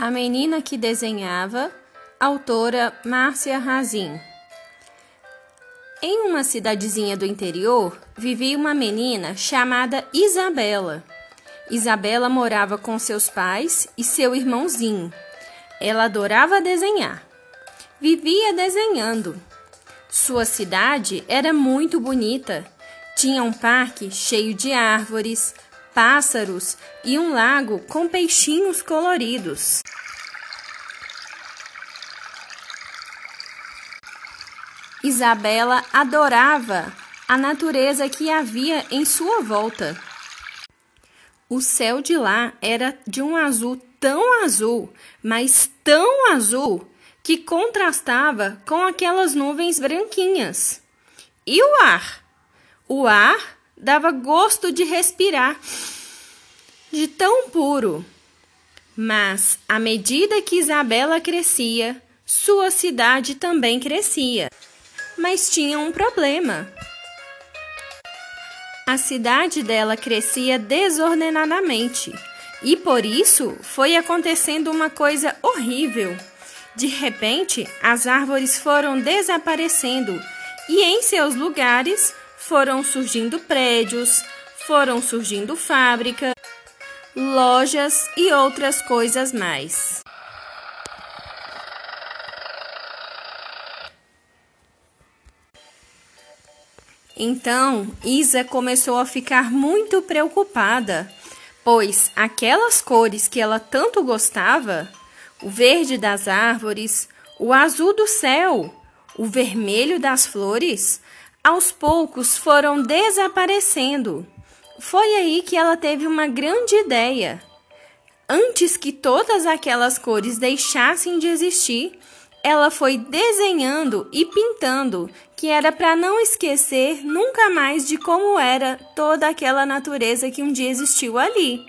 A Menina que Desenhava, autora Márcia Razin. Em uma cidadezinha do interior vivia uma menina chamada Isabela. Isabela morava com seus pais e seu irmãozinho. Ela adorava desenhar. Vivia desenhando. Sua cidade era muito bonita. Tinha um parque cheio de árvores, pássaros e um lago com peixinhos coloridos. Isabela adorava a natureza que havia em sua volta. O céu de lá era de um azul tão azul, mas tão azul, que contrastava com aquelas nuvens branquinhas. E o ar? O ar dava gosto de respirar, de tão puro. Mas, à medida que Isabela crescia, sua cidade também crescia. Mas tinha um problema. A cidade dela crescia desordenadamente e por isso foi acontecendo uma coisa horrível. De repente, as árvores foram desaparecendo e em seus lugares foram surgindo prédios, foram surgindo fábricas, lojas e outras coisas mais. Então, Isa começou a ficar muito preocupada, pois aquelas cores que ela tanto gostava, o verde das árvores, o azul do céu, o vermelho das flores, aos poucos foram desaparecendo. Foi aí que ela teve uma grande ideia. Antes que todas aquelas cores deixassem de existir, ela foi desenhando e pintando, que era para não esquecer nunca mais de como era toda aquela natureza que um dia existiu ali.